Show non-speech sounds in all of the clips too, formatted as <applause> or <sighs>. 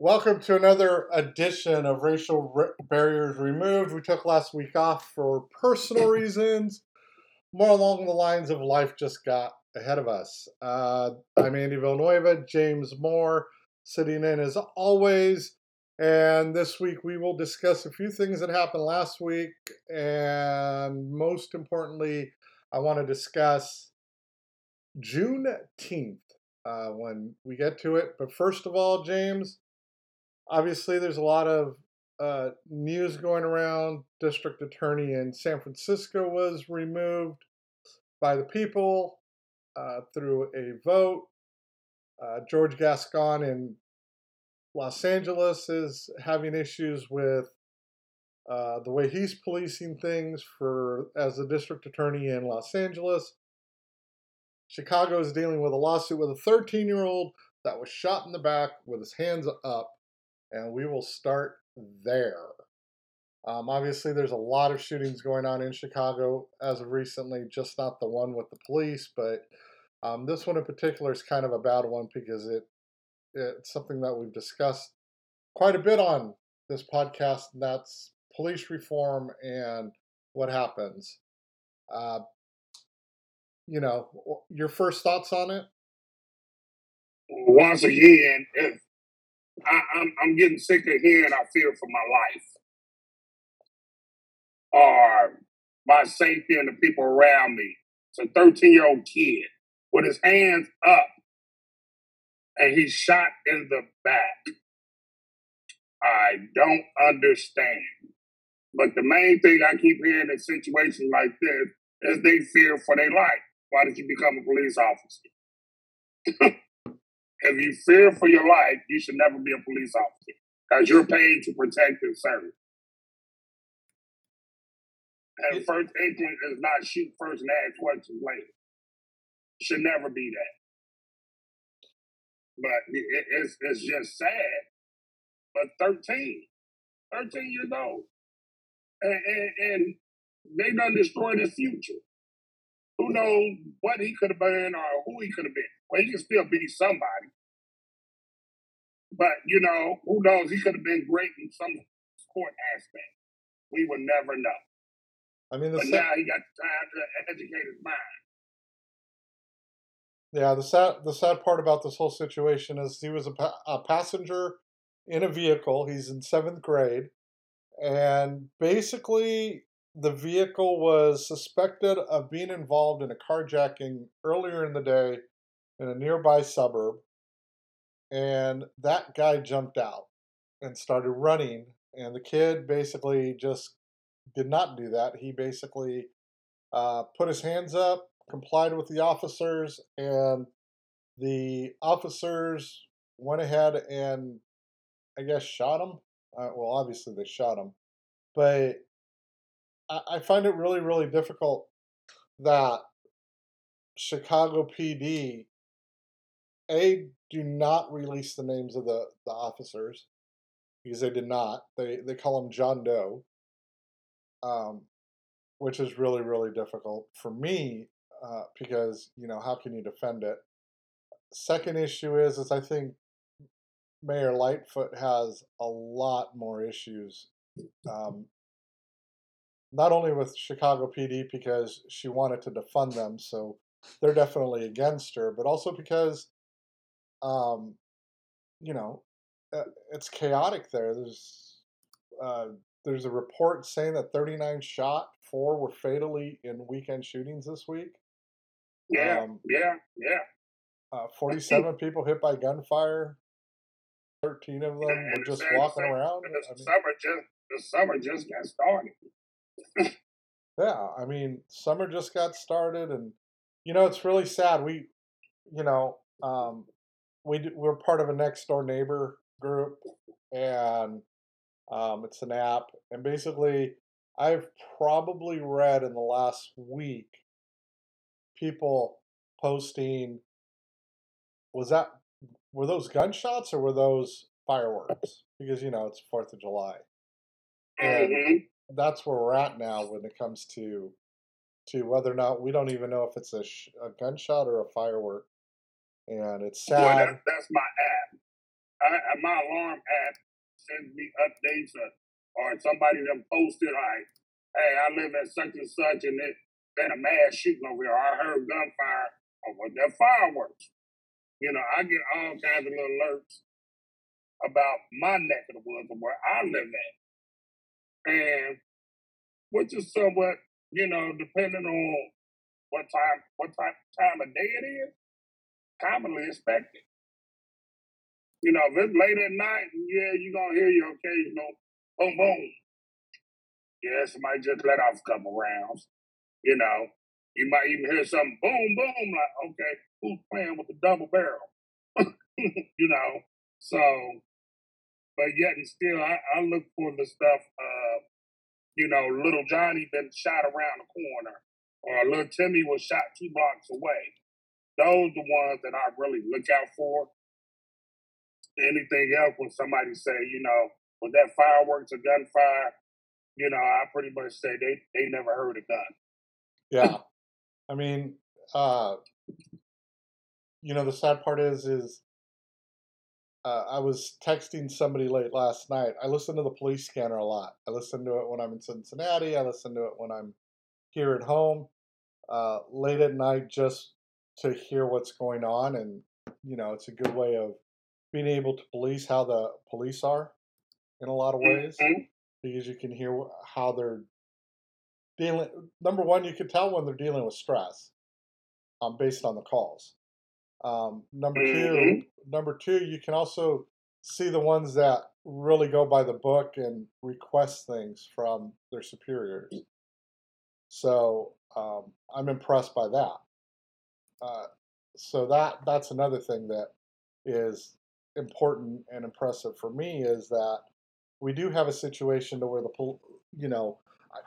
Welcome to another edition of Racial Re- Barriers Removed. We took last week off for personal <laughs> reasons, more along the lines of life just got ahead of us. Uh, I'm Andy Villanueva, James Moore, sitting in as always. And this week we will discuss a few things that happened last week. And most importantly, I want to discuss Juneteenth uh, when we get to it. But first of all, James, obviously there's a lot of uh, news going around. District Attorney in San Francisco was removed by the people uh, through a vote. Uh, George Gascon in Los Angeles is having issues with uh, the way he's policing things for as the district attorney in Los Angeles. Chicago is dealing with a lawsuit with a 13 year old that was shot in the back with his hands up, and we will start there. Um, obviously, there's a lot of shootings going on in Chicago as of recently, just not the one with the police, but um, this one in particular is kind of a bad one because it it's something that we've discussed quite a bit on this podcast, and that's police reform and what happens. Uh, you know, your first thoughts on it? Once again, I, I'm, I'm getting sick of hearing I fear for my life or my safety and the people around me. It's a 13 year old kid with his hands up and he's shot in the back. I don't understand. But the main thing I keep hearing in situations like this is they fear for their life. Why did you become a police officer? <laughs> if you fear for your life, you should never be a police officer because you're paid to protect and serve. And first instinct is not shoot first and ask questions later. Should never be that. But it, it's it's just sad. But 13, 13 years old, and, and, and they done destroyed his future. Who knows what he could have been or who he could have been? Well, he can still be somebody. But, you know, who knows? He could have been great in some sport aspect. We would never know. I mean, the but sad, now he got time to educate his mind. yeah, the sad the sad part about this whole situation is he was a, pa- a passenger in a vehicle. He's in seventh grade, and basically the vehicle was suspected of being involved in a carjacking earlier in the day in a nearby suburb, and that guy jumped out and started running, and the kid basically just did not do that. He basically uh, put his hands up, complied with the officers, and the officers went ahead and I guess shot him. Uh, well, obviously they shot him, but I, I find it really, really difficult that Chicago PD a do not release the names of the the officers because they did not. They they call him John Doe, um, which is really, really difficult for me uh, because you know how can you defend it? Second issue is is I think Mayor Lightfoot has a lot more issues, um, not only with Chicago PD because she wanted to defund them, so they're definitely against her, but also because, um, you know, uh, it's chaotic there. There's uh, there's a report saying that 39 shot, four were fatally in weekend shootings this week. Yeah, Um, yeah, yeah. Uh, 47 people hit by gunfire. 13 of them were just walking summer- around. The I mean, summer just the summer just got started. <laughs> yeah, I mean, summer just got started, and you know, it's really sad. We, you know, um, we we're part of a next door neighbor group, and um, it's an app, and basically, I've probably read in the last week people posting. Was that were those gunshots or were those fireworks? Because you know it's Fourth of July. And hmm that's where we're at now when it comes to to whether or not we don't even know if it's a, sh- a gunshot or a firework, and it's Boy, sad. that, that's my app. I, my alarm app sends me updates or, or somebody them posted like, hey, I live at such and such and it been a mass shooting over here. I heard gunfire or was that fireworks? You know, I get all kinds of little alerts about my neck of the woods and where I live at. And which is somewhat, you know, depending on what time what time time of day it is, commonly expected. You know, if it's late at night, yeah, you're gonna hear your occasional boom boom. Yeah, somebody just let off a couple rounds. You know, you might even hear something boom boom, like, okay, who's playing with the double barrel? <laughs> you know, so but yet and still I, I look for the stuff uh, you know, little Johnny been shot around the corner or little Timmy was shot two blocks away. Those the ones that I really look out for anything else when somebody say, you know, was that fireworks or gunfire? You know, I pretty much say they they never heard a gun. Yeah, I mean, uh, you know, the sad part is, is uh, I was texting somebody late last night. I listen to the police scanner a lot. I listen to it when I'm in Cincinnati. I listen to it when I'm here at home, uh, late at night, just to hear what's going on. And you know, it's a good way of being able to police how the police are in a lot of ways mm-hmm. because you can hear how they're dealing. Number one, you can tell when they're dealing with stress um, based on the calls. Um, number mm-hmm. two, number two, you can also see the ones that really go by the book and request things from their superiors. So um, I'm impressed by that. Uh, so that that's another thing that is important and impressive for me is that we do have a situation to where the you know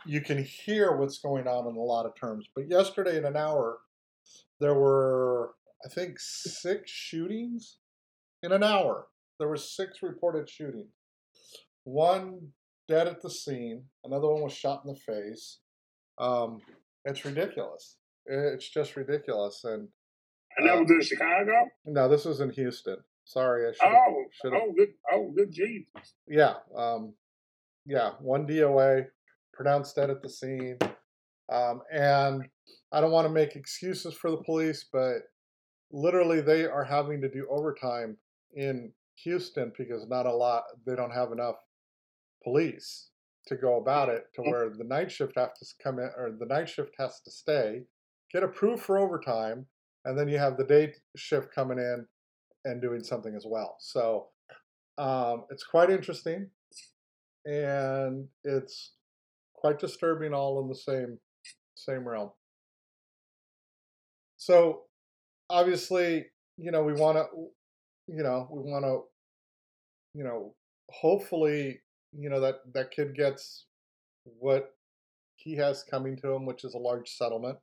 you can hear what's going on in a lot of terms. But yesterday in an hour, there were I think six shootings in an hour. There were six reported shootings. One dead at the scene. Another one was shot in the face. Um, it's ridiculous. It's just ridiculous. And and that uh, was in Chicago. No, this was in Houston. Sorry, I should. Oh, oh, good. Oh, good Jesus. Yeah. Um, yeah. One DOA pronounced dead at the scene. Um, and I don't want to make excuses for the police, but literally they are having to do overtime in Houston because not a lot they don't have enough police to go about it to where the night shift has to come in or the night shift has to stay, get approved for overtime, and then you have the day shift coming in and doing something as well. So um, it's quite interesting and it's quite disturbing all in the same same realm. So obviously, you know, we want to, you know, we want to, you know, hopefully, you know, that that kid gets what he has coming to him, which is a large settlement.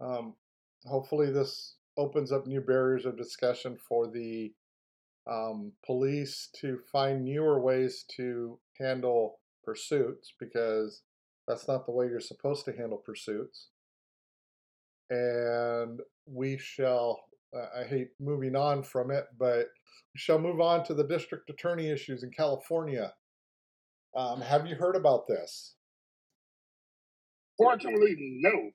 Um, hopefully, this opens up new barriers of discussion for the um, police to find newer ways to handle pursuits because that's not the way you're supposed to handle pursuits and we shall, uh, I hate moving on from it, but we shall move on to the district attorney issues in California. Um, have you heard about this? Fortunately, no.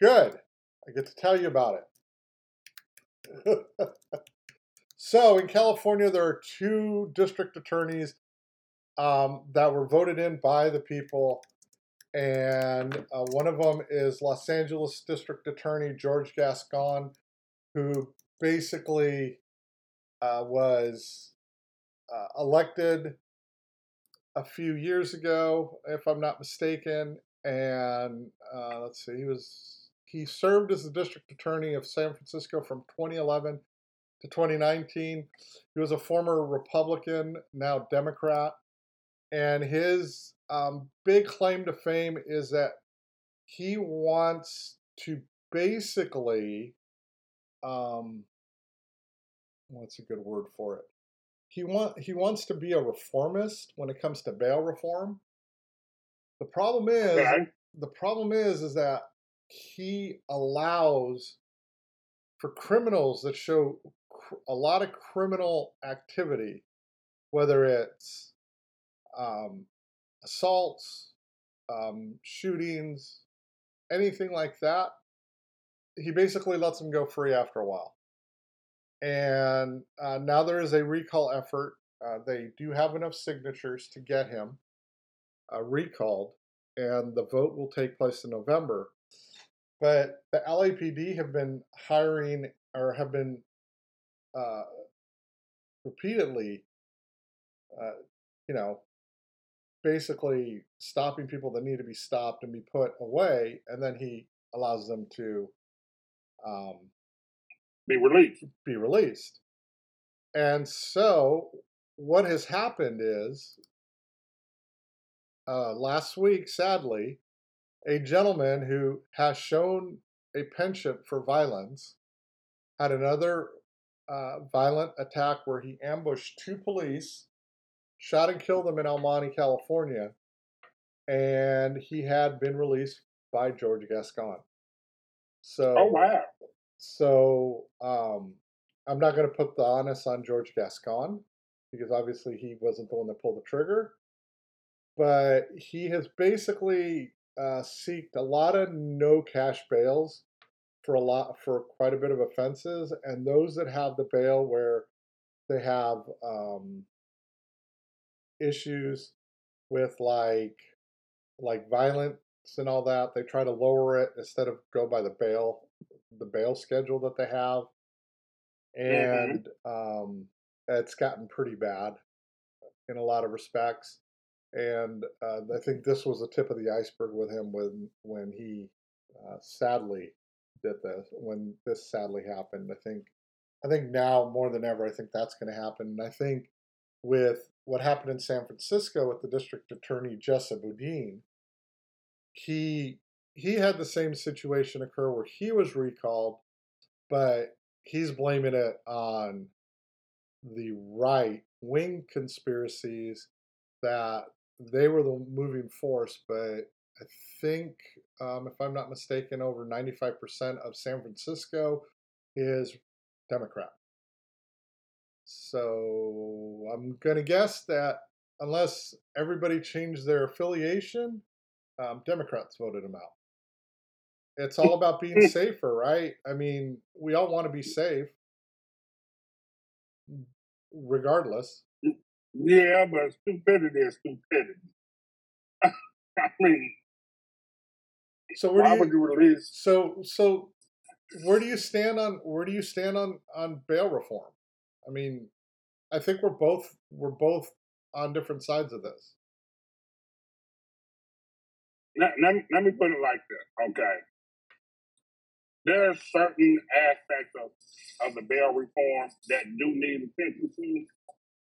Good. I get to tell you about it. <laughs> so, in California, there are two district attorneys um, that were voted in by the people and uh, one of them is Los Angeles District Attorney George Gascon, who basically uh, was uh, elected a few years ago, if I'm not mistaken. And uh, let's see, he was he served as the district attorney of San Francisco from 2011 to 2019. He was a former Republican, now Democrat, and his um, big claim to fame is that he wants to basically, um, what's a good word for it? He want he wants to be a reformist when it comes to bail reform. The problem is okay. the problem is is that he allows for criminals that show a lot of criminal activity, whether it's um, assaults, um, shootings, anything like that. He basically lets them go free after a while. And uh, now there is a recall effort. Uh, they do have enough signatures to get him uh, recalled, and the vote will take place in November. But the LAPD have been hiring or have been uh, repeatedly, uh, you know, basically stopping people that need to be stopped and be put away, and then he allows them to um, be released. Be released. And so, what has happened is uh, last week, sadly, a gentleman who has shown a penchant for violence had another uh, violent attack where he ambushed two police, shot and killed them in El Monte, California, and he had been released by George Gascon. So, oh wow! So um, I'm not going to put the onus on George Gascon because obviously he wasn't the one that pulled the trigger, but he has basically uh, seeked a lot of no cash bails for a lot for quite a bit of offenses, and those that have the bail where they have um, issues with like like violence and all that, they try to lower it instead of go by the bail the bail schedule that they have, mm-hmm. and mm-hmm. um, it's gotten pretty bad in a lot of respects. And uh, I think this was the tip of the iceberg with him when when he uh, sadly did this. When this sadly happened, I think I think now more than ever, I think that's going to happen. And I think with what happened in San Francisco with the district attorney Chesa Boudin, he he had the same situation occur where he was recalled, but he's blaming it on the right wing conspiracies that they were the moving force. But I think, um, if I'm not mistaken, over 95% of San Francisco is Democrat. So I'm going to guess that unless everybody changed their affiliation, um, Democrats voted him out. It's all about being <laughs> safer, right? I mean, we all want to be safe, regardless. Yeah, but stupidity is stupidity. <laughs> I mean, so where do you, would you release? So, so where do you stand on where do you stand on on bail reform? I mean, I think we're both we're both on different sides of this. Let, let, me, let me put it like this, okay? there are certain aspects of, of the bail reform that do need attention to.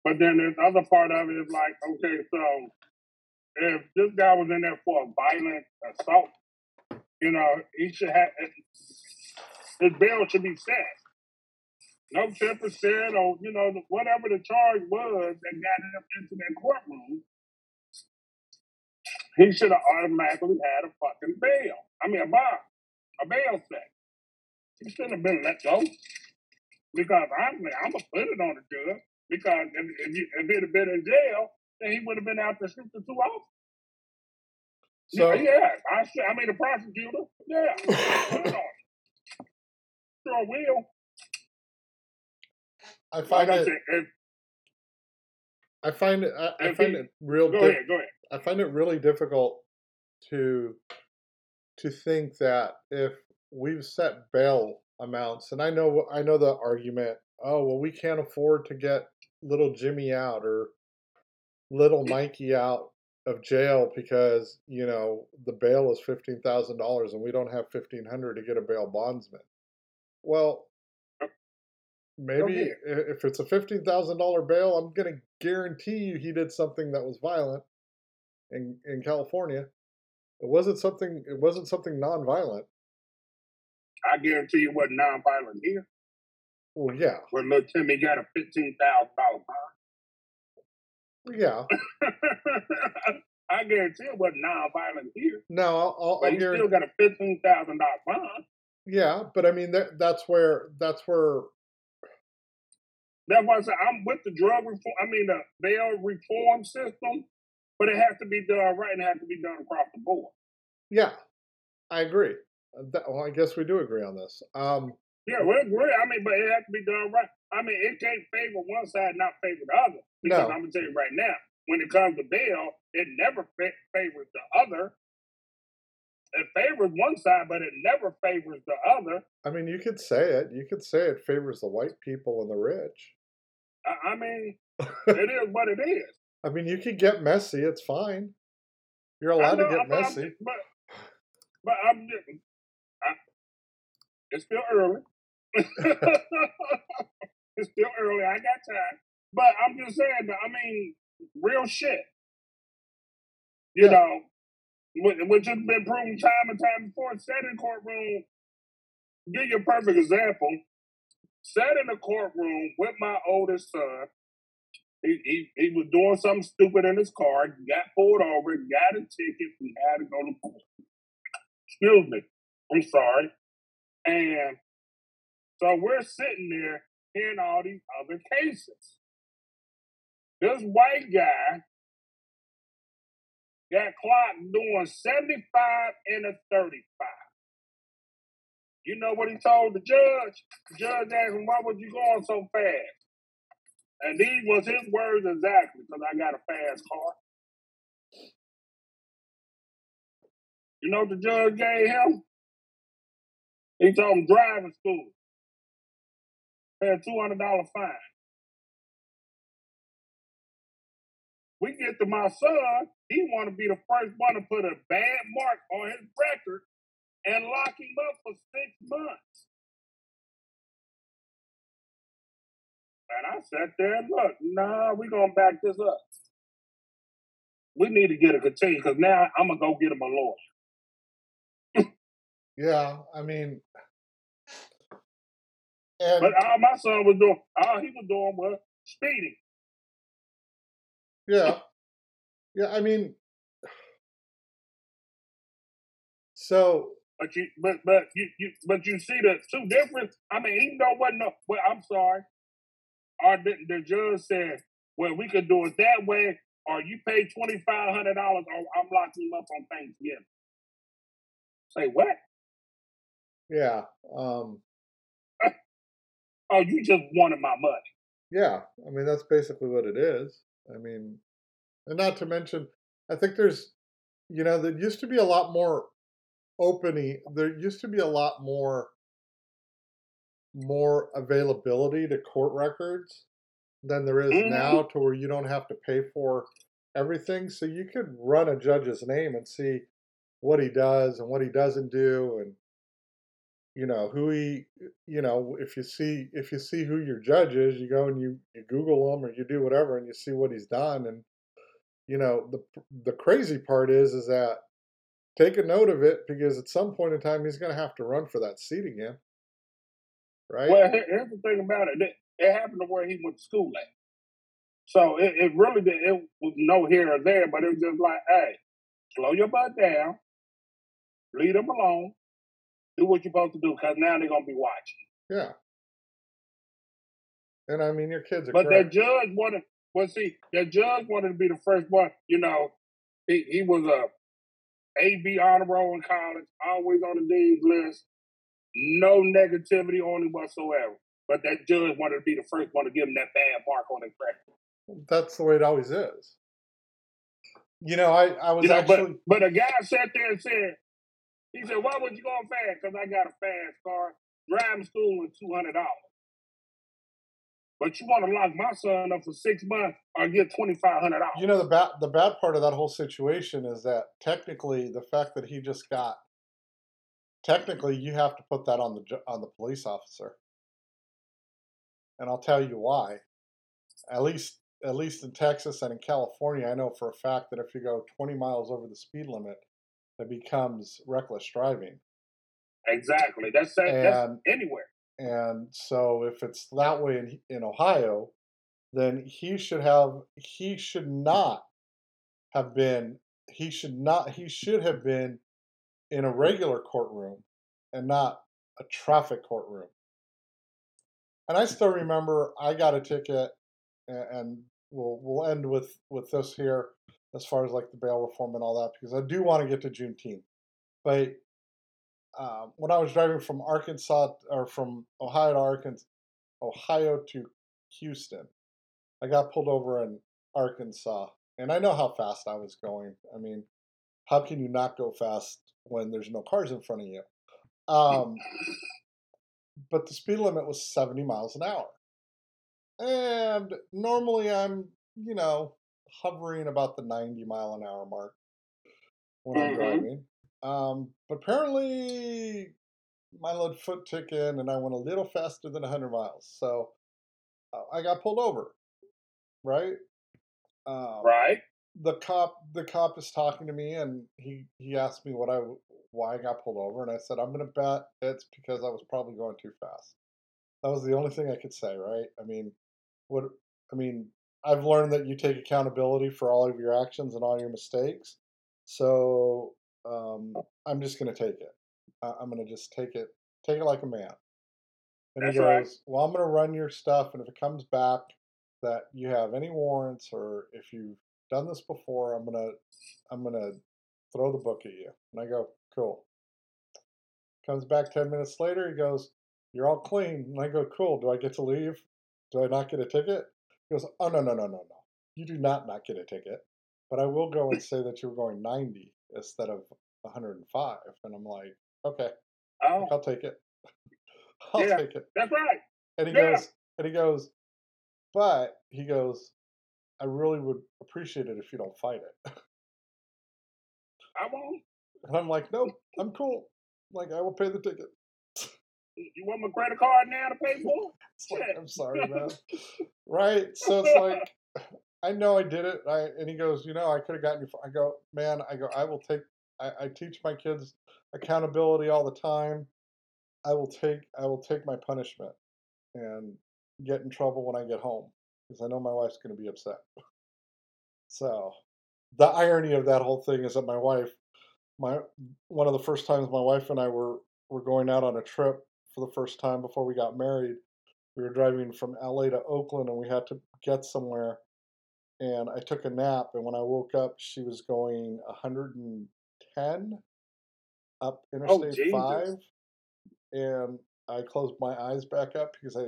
But then there's other part of it is like, okay, so if this guy was in there for a violent assault, you know, he should have his bail should be set. No ten percent or you know whatever the charge was that got him into that courtroom. He should have automatically had a fucking bail. I mean a bond, a bail set. He shouldn't have been let go. Because honestly, I'm to put it on the judge. Because if, if, he, if he'd have been in jail, then he would have been out to shoot the two officers. So, yeah, yeah, I, I mean, the prosecutor, yeah. <laughs> sure will. I find like it. I, if, I find it. I, I find he, it real. Go di- ahead. Go ahead. I find it really difficult to to think that if we've set bail amounts, and I know I know the argument. Oh well, we can't afford to get little Jimmy out or little Mikey out of jail because you know the bail is fifteen thousand dollars and we don't have fifteen hundred to get a bail bondsman. Well, maybe okay. if it's a fifteen thousand dollar bail, I'm going to guarantee you he did something that was violent in in California. It wasn't something. It wasn't something non-violent. I guarantee you wasn't nonviolent here. Well, yeah. Where little Timmy got a fifteen thousand dollar bond. Yeah. <laughs> I guarantee it wasn't nonviolent here. No, I'll, I'll, but he still got a fifteen thousand dollar bond. Yeah, but I mean that that's where that's where That's why I said I'm with the drug reform. I mean the bail reform system, but it has to be done right and it has to be done across the board. Yeah, I agree. That, well, I guess we do agree on this. Um, yeah, we agree. I mean, but it has to be done right. I mean, it can't favor one side, not favor the other. Because No. I'm gonna tell you right now, when it comes to bail, it never fa- favors the other. It favors one side, but it never favors the other. I mean, you could say it. You could say it favors the white people and the rich. I, I mean, <laughs> it is what it is. I mean, you could get messy. It's fine. You're allowed know, to get but I'm messy. just- but, but I'm just, I, it's still early. <laughs> it's still early. I got time. But I'm just saying, I mean, real shit. You Yeah. know, which, which has been proven time and time before. Sat in courtroom. Give you a perfect example. Sat in the courtroom with my oldest son. He, he, he was doing something stupid in his car, got pulled over, got a ticket, and had to go to court. Excuse me. I'm sorry. And so we're sitting there hearing all these other cases. This white guy got clocked doing 75 and a 35. You know what he told the judge? The judge asked him, why was you going so fast? And these was his words exactly, because I got a fast car. You know what the judge gave him? He told him driving school. Pay a two hundred dollar fine. We get to my son, he want to be the first one to put a bad mark on his record and lock him up for six months. And I sat there and look, nah, we gonna back this up. We need to get a continue because now I'm gonna go get him a lawyer. <laughs> Yeah, I mean, and But all my son was doing, all he was doing was speeding. yeah, yeah. I mean, so But you, but but you, you, but you see the two difference. I mean, even though wasn't no, well, I'm sorry. Or the, the judge said, well, we could do it that way, or you pay twenty five hundred dollars, or I'm locking him up on Thanksgiving. Say what? yeah, um, Oh, you just wanted my money. yeah. I mean, that's basically what it is. I mean, and not to mention, I think there's, you know, there used to be a lot more opening. There used to be a lot more more availability to court records than there is Mhm. now to where you don't have to pay for everything so you could run a judge's name and see what he does and what he doesn't do and you know who he you know if you see if you see who your judge is you go and you, you google him or you do whatever and you see what he's done and you know the the crazy part is is that take a note of it because at some point in time he's going to have to run for that seat again right Well, here's the thing about it. It, happened to where he went to school at. So it, it really did, it was no here or there, but it was just like, hey, slow your butt down, leave them alone, do what you're supposed to do, because now they're gonna be watching. yeah and i mean your kids are But great. that judge wanted, well, see, that judge wanted to be the first one. You know, he he was a AB honor roll in college, always on the dean's list, no negativity on him whatsoever. But that judge wanted to be the first one to give him that bad mark on his record. that's the way it always is you know i i was You know, actually but but a guy sat there and said, he said, "Why would you go fast? Because I got a fast car. Driving school is two hundred dollars. But you want to lock my son up for six months or get twenty five hundred dollars? You know the bad the bad part of that whole situation is that technically the fact that he just got technically you have to put that on the on the police officer. And I'll tell you why. At least at least in Texas and in California, I know for a fact that if you go 20 miles over the speed limit, it becomes reckless driving. Exactly. That's that, that's anywhere. and so if it's that way in in Ohio, then he should have he should not have been he should not he should have been in a regular courtroom and not a traffic courtroom. and I still remember I got a ticket, and, and we'll we'll end with with this here as far as like the bail reform and all that because I do want to get to Juneteenth, but uh, when I was driving from Arkansas or from Ohio to Arkansas, Ohio to Houston, I got pulled over in Arkansas, and I know how fast I was going. I mean, how can you not go fast when there's no cars in front of you? Um, but the speed limit was 70 miles an hour. And normally I'm, you know, hovering about the 90 mile an hour mark when I'm mm-hmm. driving. Um, but apparently my little foot took in and I went a little faster than 100 miles. So uh, I got pulled over, right? Um, right. The cop, the cop is talking to me, and he he asked me what I why I got pulled over, and I said I'm gonna bet it's because I was probably going too fast. That was the only thing I could say, right? I mean, what I mean, I've learned that you take accountability for all of your actions and all your mistakes. So um, I'm just gonna take it. I'm gonna just take it, take it like a man. And That's he goes, right. "Well, I'm gonna run your stuff, and if it comes back that you have any warrants or if you've done this before, I'm gonna I'm gonna throw the book at you. And I go, cool. Comes back ten minutes later, he goes, You're all clean. And I go, Cool, do I get to leave? Do I not get a ticket? He goes, Oh no, no, no, no, no. You do not not get a ticket. But I will go and <laughs> say that you were going 90 instead of 105. And I'm like, okay, oh. I'll take it. <laughs> I'll yeah, take it. That's right. And he yeah. goes, and he goes, but he goes, I really would appreciate it if you don't fight it. <laughs> I won't. And I'm like, nope, I'm cool. Like, I will pay the ticket. You want my credit card now to pay for it? I'm sorry, man. <laughs> right? So it's like, <laughs> I know I did it. I, and he goes, you know, I could have gotten you. I go, man, I go, I will take, I, I teach my kids accountability all the time. I will take, I will take my punishment. And get in trouble when I get home because I know my wife's going to be upset. So, the irony of that whole thing is that my wife, my one of the first times my wife and I were were going out on a trip for the first time before we got married, we were driving from LA to Oakland and we had to get somewhere. And I took a nap, and when I woke up, she was going 110 up oh, Interstate oh, 5. And I closed my eyes back up because I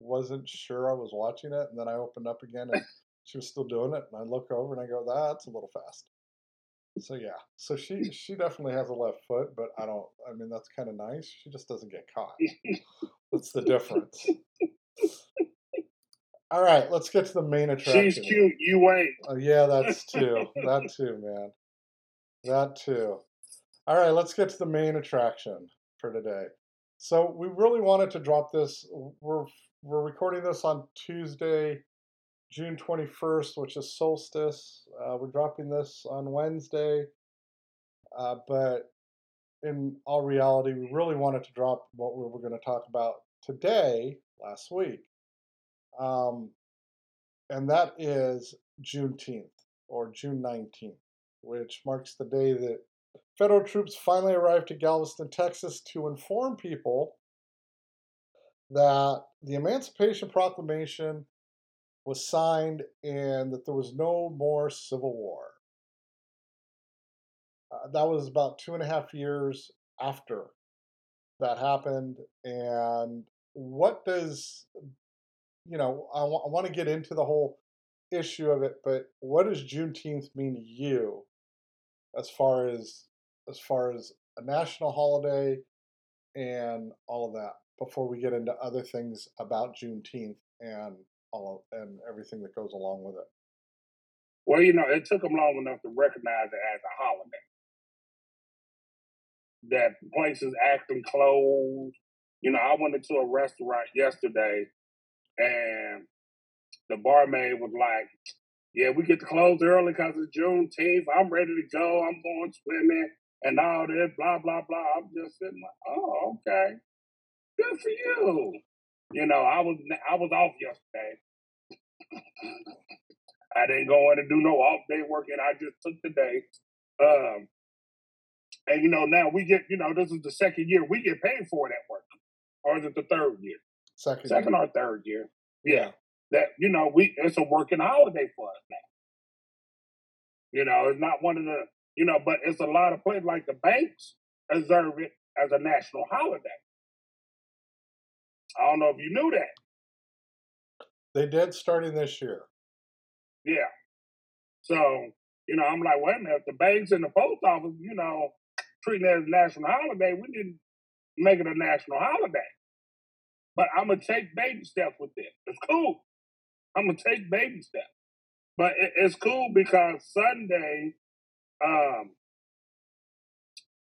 wasn't sure I was watching it, and then I opened up again and she was still doing it, and I look over and I go, "That's a little fast." So yeah, so she she definitely has a left foot, but I don't. I mean, that's kind of nice. She just doesn't get caught. That's the difference. All right, let's get to the main attraction. She's cute. You wait. Oh yeah, <laughs> that's too. that too, man. That too. All right, let's get to the main attraction for today. So we really wanted to drop this. We're we're recording this on Tuesday, June 21st, which is solstice. Uh, we're dropping this on Wednesday, uh, but in all reality, we really wanted to drop what we were going to talk about today, last week. Um, and that is Juneteenth or June 19th, which marks the day that federal troops finally arrived to Galveston, Texas to inform people that the Emancipation Proclamation was signed and that there was no more Civil War. Uh, that was about two and a half years after that happened. And what does, you know, I, w- I want to get into the whole issue of it, but what does Juneteenth mean to you as far as as far as a national holiday and all of that? before we get into other things about Juneteenth and all of, and everything that goes along with it? Well, you know, it took them long enough to recognize it as a holiday. That places actually closed. You know, I went into a restaurant yesterday and the barmaid was like, Yeah, we get to close early because it's Juneteenth. I'm ready to go. I'm going swimming and all this, blah, blah, blah. I'm just sitting like, Oh, okay. Good for you. You know, I was I was off yesterday. <laughs> I didn't go in and do no off day working. I just took the day. Um, and you know, now we get, you know, this is the second year we get paid for that work. Or is it the third year? Second, second year. or third year. Yeah, that you know we it's a working holiday for us now. You know, it's not one of the you know, but it's a lot of places like the banks observe it as a national holiday. I don't know if you knew that. They did starting this year. Yeah. So, you know, I'm like, wait a minute, if the banks and the post office, you know, treating it as a national holiday, we didn't make it a national holiday. But I'm gonna take baby steps with this. It's cool. I'm gonna take baby steps. But it, it's cool because Sunday, um,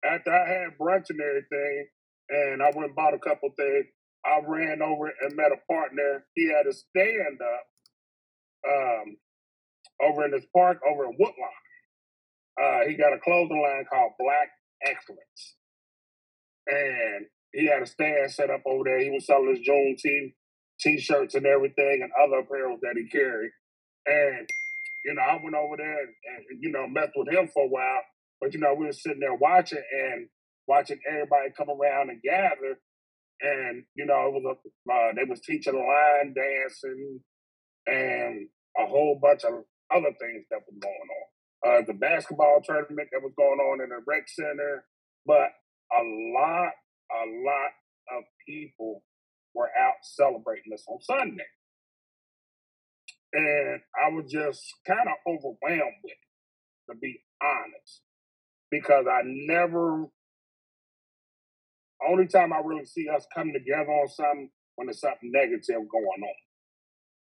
after I had brunch and everything, and I went and bought a couple things, I ran over and met a partner. He had a stand up um, over in this park over in Woodlawn. Uh, he got a clothing line called Black Excellence. And he had a stand set up over there. He was selling his Juneteenth t-shirts and everything and other apparel that he carried. And, you know, I went over there and, and, you know, messed with him for a while. But, you know, we were sitting there watching and watching everybody come around and gather. And, you know, it was a, uh, they was teaching line dancing and a whole bunch of other things that was going on. Uh, the basketball tournament that was going on in the rec center, but a lot, a lot of people were out celebrating this on Sunday. And I was just kind of overwhelmed with it, to be honest, because I never, only time I really see us come together on something when there's something negative going on,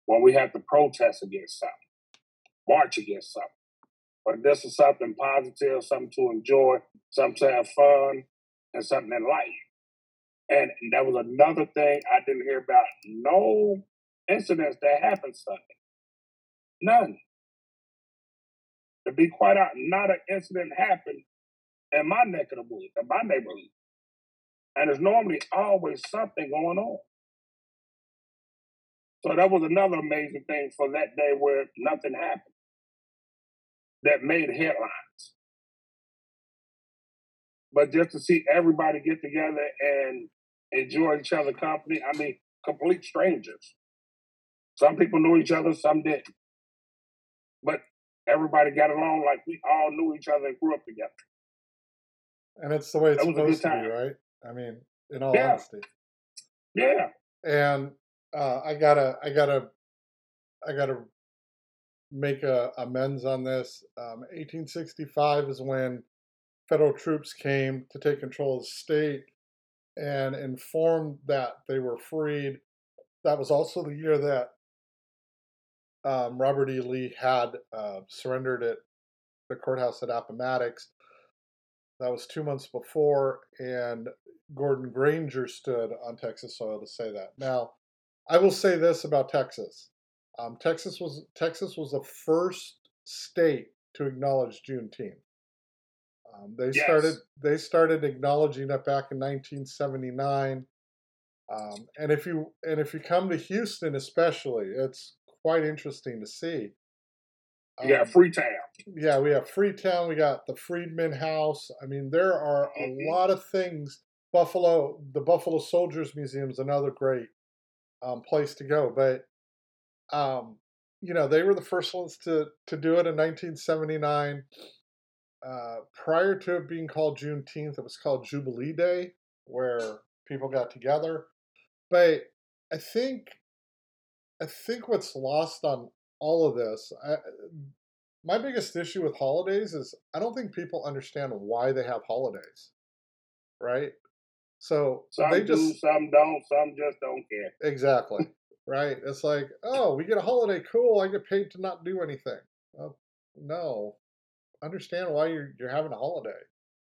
when we have to protest against something march against something. But this is something positive, something to enjoy, something to have fun, and something in life. And that was another thing I didn't hear about. No incidents that happened Sunday. None. To be quite honest, not an incident happened in my neck of the woods, in my neighborhood. And there's normally always something going on. So that was another amazing thing for that day where nothing happened that made headlines. But just to see everybody get together and enjoy each other's company, I mean, complete strangers. Some people knew each other, some didn't. But everybody got along like we all knew each other and grew up together. And it's the way it's supposed to be, right? I mean, in all yeah. honesty. Yeah. And uh, I gotta, I gotta, I gotta make a amends on this. Um, 1865 is when federal troops came to take control of the state and informed that they were freed. That was also the year that um, Robert E. Lee had uh, surrendered at the courthouse at Appomattox. That was two months before, and Gordon Granger stood on Texas soil to say that. Now, I will say this about Texas. Um, Texas was Texas was the first state to acknowledge Juneteenth. Um, they yes. started they started acknowledging it back in 1979. Um, and if you and if you come to Houston, especially, it's quite interesting to see. yeah, um, Freetown. Yeah, we have Freetown. We got the Freedman House. I mean, there are a mm-hmm. lot of things. Buffalo, the Buffalo Soldiers Museum is another great um, place to go. But um, you know, they were the first ones to to do it in 1979. Uh, prior to it being called Juneteenth, it was called Jubilee Day, where people got together. But I think, I think what's lost on all of this, I, my biggest issue with holidays is I don't think people understand why they have holidays, right? So some they just do, some don't, some just don't care. Exactly right? It's like, oh, we get a holiday, cool. I get paid to not do anything. Well, no, understand why you're you're having a holiday.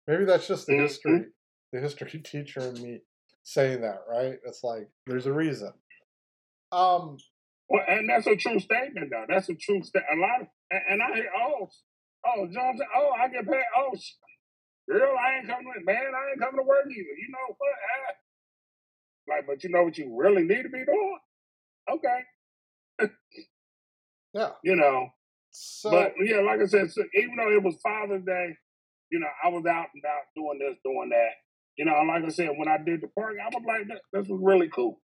Maybe that's just the mm-hmm. history, the history <laughs> teacher and me saying that, right? It's like there's a reason. Um, well, and that's a true statement, though. That's a true statement. A lot of, and, and I hear, oh, oh, John, oh, I get paid. Oh, girl, I ain't coming. To man, I ain't coming to work either. You know what? Ah. Like, but you know what you really need to be doing? okay. <laughs> yeah. You know. So, but yeah, like I said, so even though it was Father's Day, you know, I was out and out doing this, doing that. You know, like I said, when I did the park, I was like, this, this was really cool.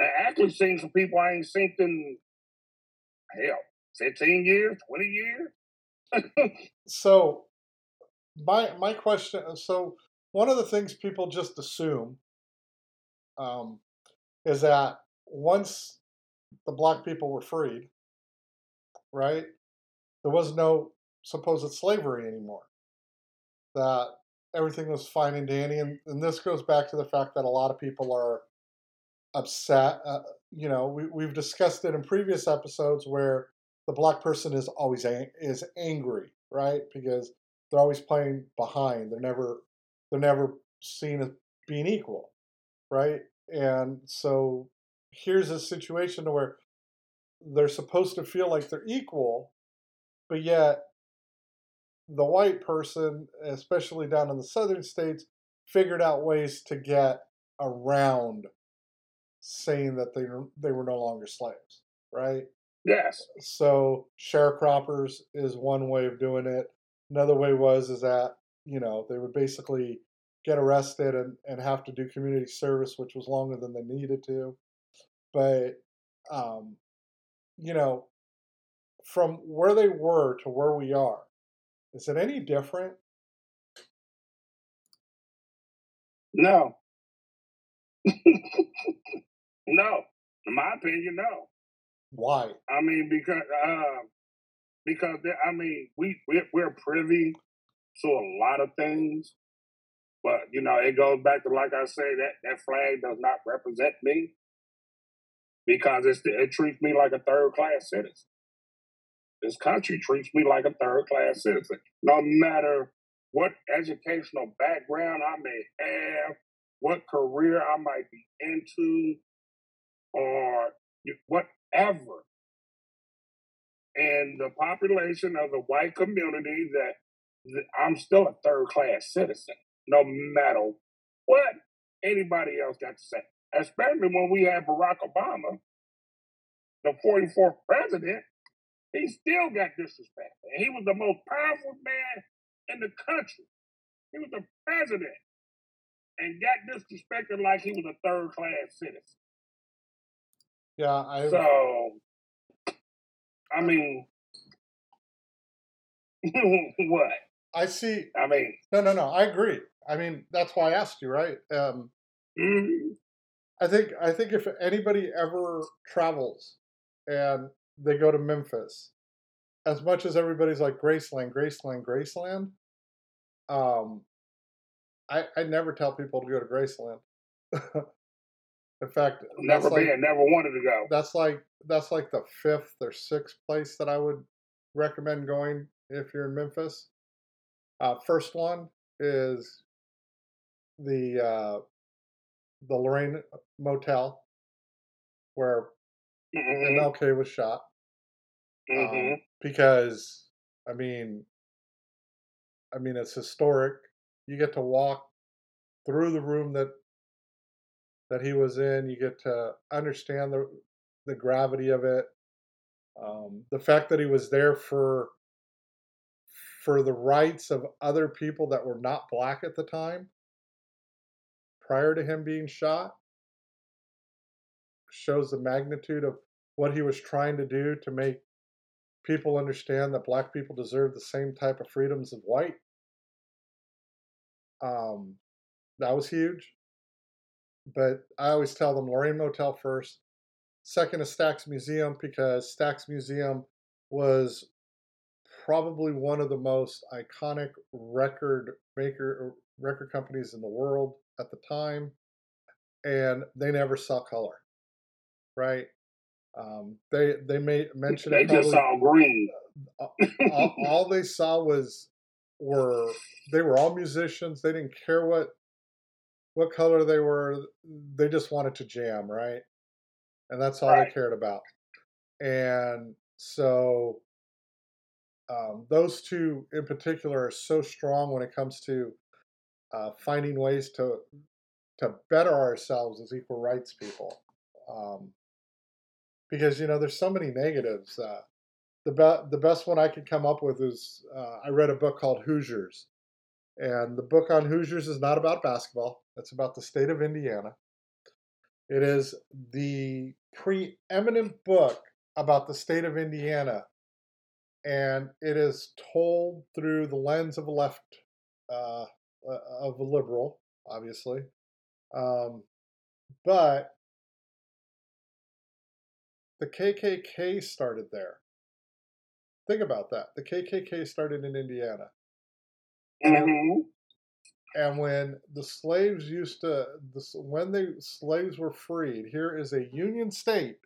I actually seen some people I ain't seen in hell, 15 years, 20 years. <laughs> so my my question so one of the things people just assume um, is that once the black people were freed, right, there was no supposed slavery anymore. That everything was fine and dandy, and, and this goes back to the fact that a lot of people are upset. Uh, you know, we, we've discussed it in previous episodes where the black person is always ang- is angry, right? Because they're always playing behind. They're never they're never seen as being equal, right? And so here's a situation where they're supposed to feel like they're equal, but yet the white person, especially down in the southern states, figured out ways to get around saying that they they were no longer slaves, right? Yes. So sharecroppers is one way of doing it. Another way was is that you know they would basically get arrested and, and have to do community service, which was longer than they needed to. But um, you know, from where they were to where we are, is it any different? No. <laughs> no. In my opinion, no. Why? I mean, because uh, because I mean, we we're, we're privy to a lot of things, but you know, it goes back to like I say that that flag does not represent me because it's it treats me like a third class citizen. This country treats me like a third class citizen, no matter what educational background I may have, what career I might be into, or whatever. And the population of the white community that, that I'm still a third class citizen, no matter what anybody else got to say. Especially when we had Barack Obama, the 44th president, he still got disrespected. He was the most powerful man in the country. He was the president and got disrespected like he was a third class citizen. Yeah, I. So, I mean, <laughs> what? I see. I mean, no, no, no. I agree. I mean, that's why I asked you, right? Um, mm-hmm. I think I think if anybody ever travels and they go to Memphis, as much as everybody's like Graceland, Graceland, Graceland, um, I I never tell people to go to Graceland. <laughs> In fact, never been, like, never wanted to go. That's like that's like the fifth or sixth place that I would recommend going if you're in Memphis. Uh, first one is the uh, the Lorraine Motel, where mm-hmm. MLK was shot. Mm-hmm. Um, because I mean, I mean it's historic. You get to walk through the room that that he was in. You get to understand the the gravity of it. Um, the fact that he was there for for the rights of other people that were not black at the time prior to him being shot shows the magnitude of what he was trying to do to make people understand that black people deserve the same type of freedoms of white. Um, that was huge. But I always tell them Lorraine Motel first. Second is Stax Museum because Stax Museum was probably one of the most iconic record maker record companies in the world at the time, and they never saw color, right? Um, they they made mention they just saw green. all, all they saw was were they were all musicians. They didn't care what what color they were. They just wanted to jam, right? And that's all right. they cared about. And so um, those two in particular are so strong when it comes to uh, finding ways to to better ourselves as equal rights people. Um, because you know there's so many negatives. Uh, the be- the best one I could come up with is uh, I read a book called Hoosiers, and the book on Hoosiers is not about basketball. It's about the state of Indiana. It is the preeminent book about the state of Indiana, and it is told through the lens of a left, uh, uh of a liberal, obviously. Um, but the KKK started there. Think about that. The KKK started in Indiana. Mm-hmm. And when the slaves used to, when the slaves were freed, here is a Union state,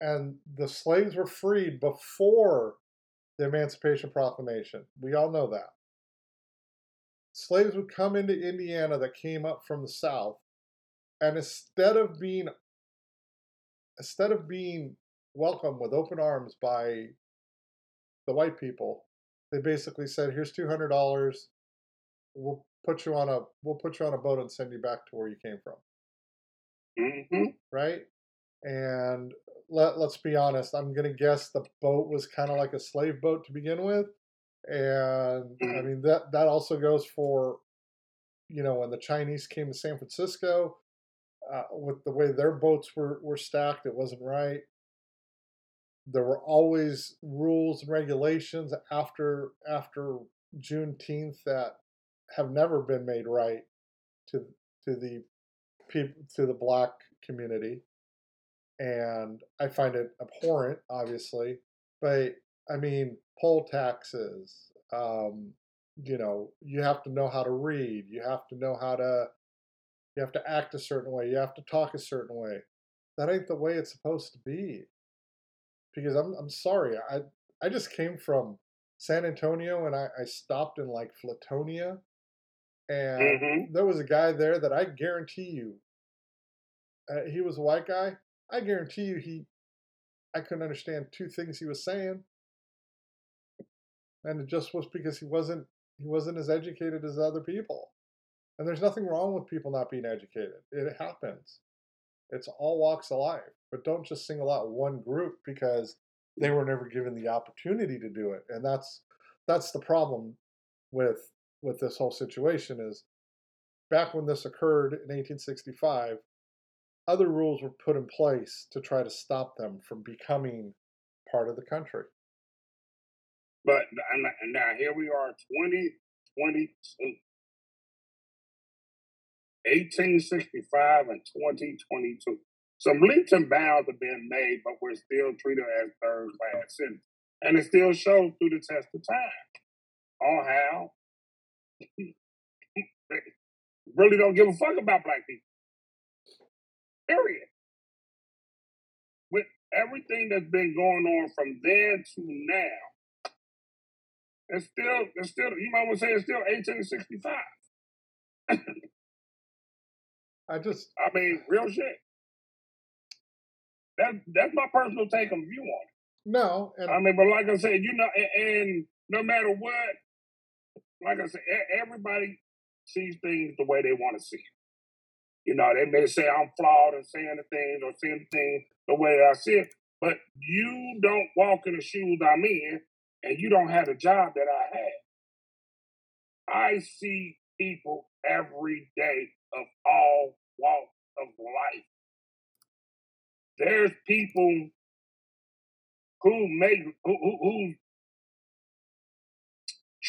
and the slaves were freed before the Emancipation Proclamation. We all know that. Slaves would come into Indiana that came up from the South, and instead of being instead of being welcomed with open arms by the white people, they basically said, "Here's two hundred dollars. We'll put you on a we'll put you on a boat and send you back to where you came from." Mm-hmm. Right, and let let's be honest. I'm gonna guess the boat was kind of like a slave boat to begin with, and Mm-hmm. I mean that that also goes for, you know, when the Chinese came to San Francisco. Uh, with the way their boats were, were stacked, it wasn't right there were always rules and regulations after after Juneteenth that have never been made right to to the people to the black community, and I find it abhorrent, obviously. But I mean, poll taxes. Um, you know, you have to know how to read. You have to know how to. You have to act a certain way. You have to talk a certain way. That ain't the way it's supposed to be because I'm I'm sorry. I I just came from San Antonio and I, I stopped in like Flatonia and Mm-hmm. there was a guy there that I guarantee you uh, he was a white guy. I guarantee you he I couldn't understand two things he was saying. And it just was because he wasn't he wasn't as educated as other people. And there's nothing wrong with people not being educated. It happens. It's all walks of life. But don't just single out one group because they were never given the opportunity to do it. And that's that's the problem with with this whole situation is back when this occurred in 1865, other rules were put in place to try to stop them from becoming part of the country. But now here we are, 2022. 1865 mm. and 2022. Some leaps and bounds have been made, but we're still treated as third class citizens. And it still shows through the test of time on how <laughs> really don't give a fuck about black people. Period. With everything that's been going on from then to now, it's still, it's still, you might want to say it's still 1865. <laughs> I just I mean, real shit. That that's my personal take on view on no, it. and I mean, but like I said, you know, and, and no matter what, like I said, everybody sees things the way they want to see it. You know, they may say I'm flawed in saying the things or seeing the things the way I see it, but you don't walk in the shoes I'm in, and you don't have the job that I had. I see people every day of all walks of life. There's people who make who, who, who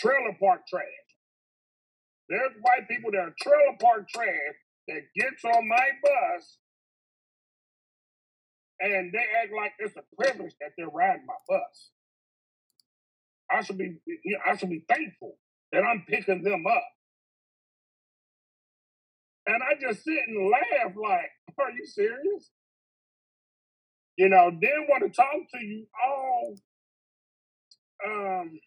trailer park trash. There's white people that are trailer park trash that gets on my bus and they act like it's a privilege that they're riding my bus. I should be I should be thankful that I'm picking them up. And I just sit and laugh like, are you serious? You know, then want to talk to you all um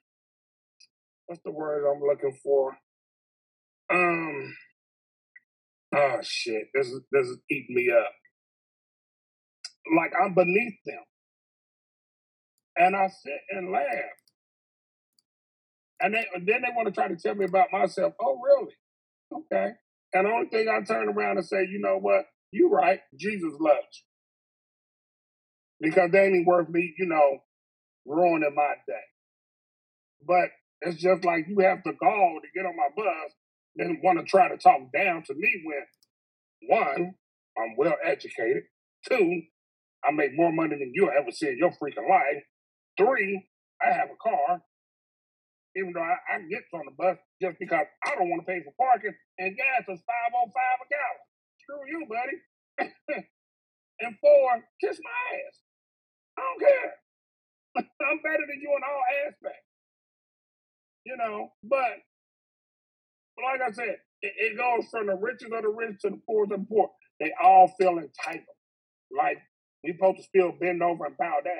what's the word I'm looking for? Um oh shit, this is this is eating me up. Like I'm beneath them. And I sit and laugh. And they, then they want to try to tell me about myself. Oh, really? Okay. And the only thing I turn around and say, you know what? You're right. Jesus loves you. Because they ain't worth me, you know, ruining my day. But it's just like you have to call to get on my bus, then want to try to talk down to me when one, I'm well educated. Two, I make more money than you'll ever see in your freaking life. Three, I have a car. Even though I, I get on the bus just because I don't want to pay for parking and gas is five oh five a gallon. Screw you, buddy. <laughs> and four, kiss my ass. I don't care. <laughs> I'm better than you in all aspects. You know, but like I said, it, it goes from the richest of the rich to the poorest of the poor. They all feel entitled. Like we supposed to still bend over and bow down.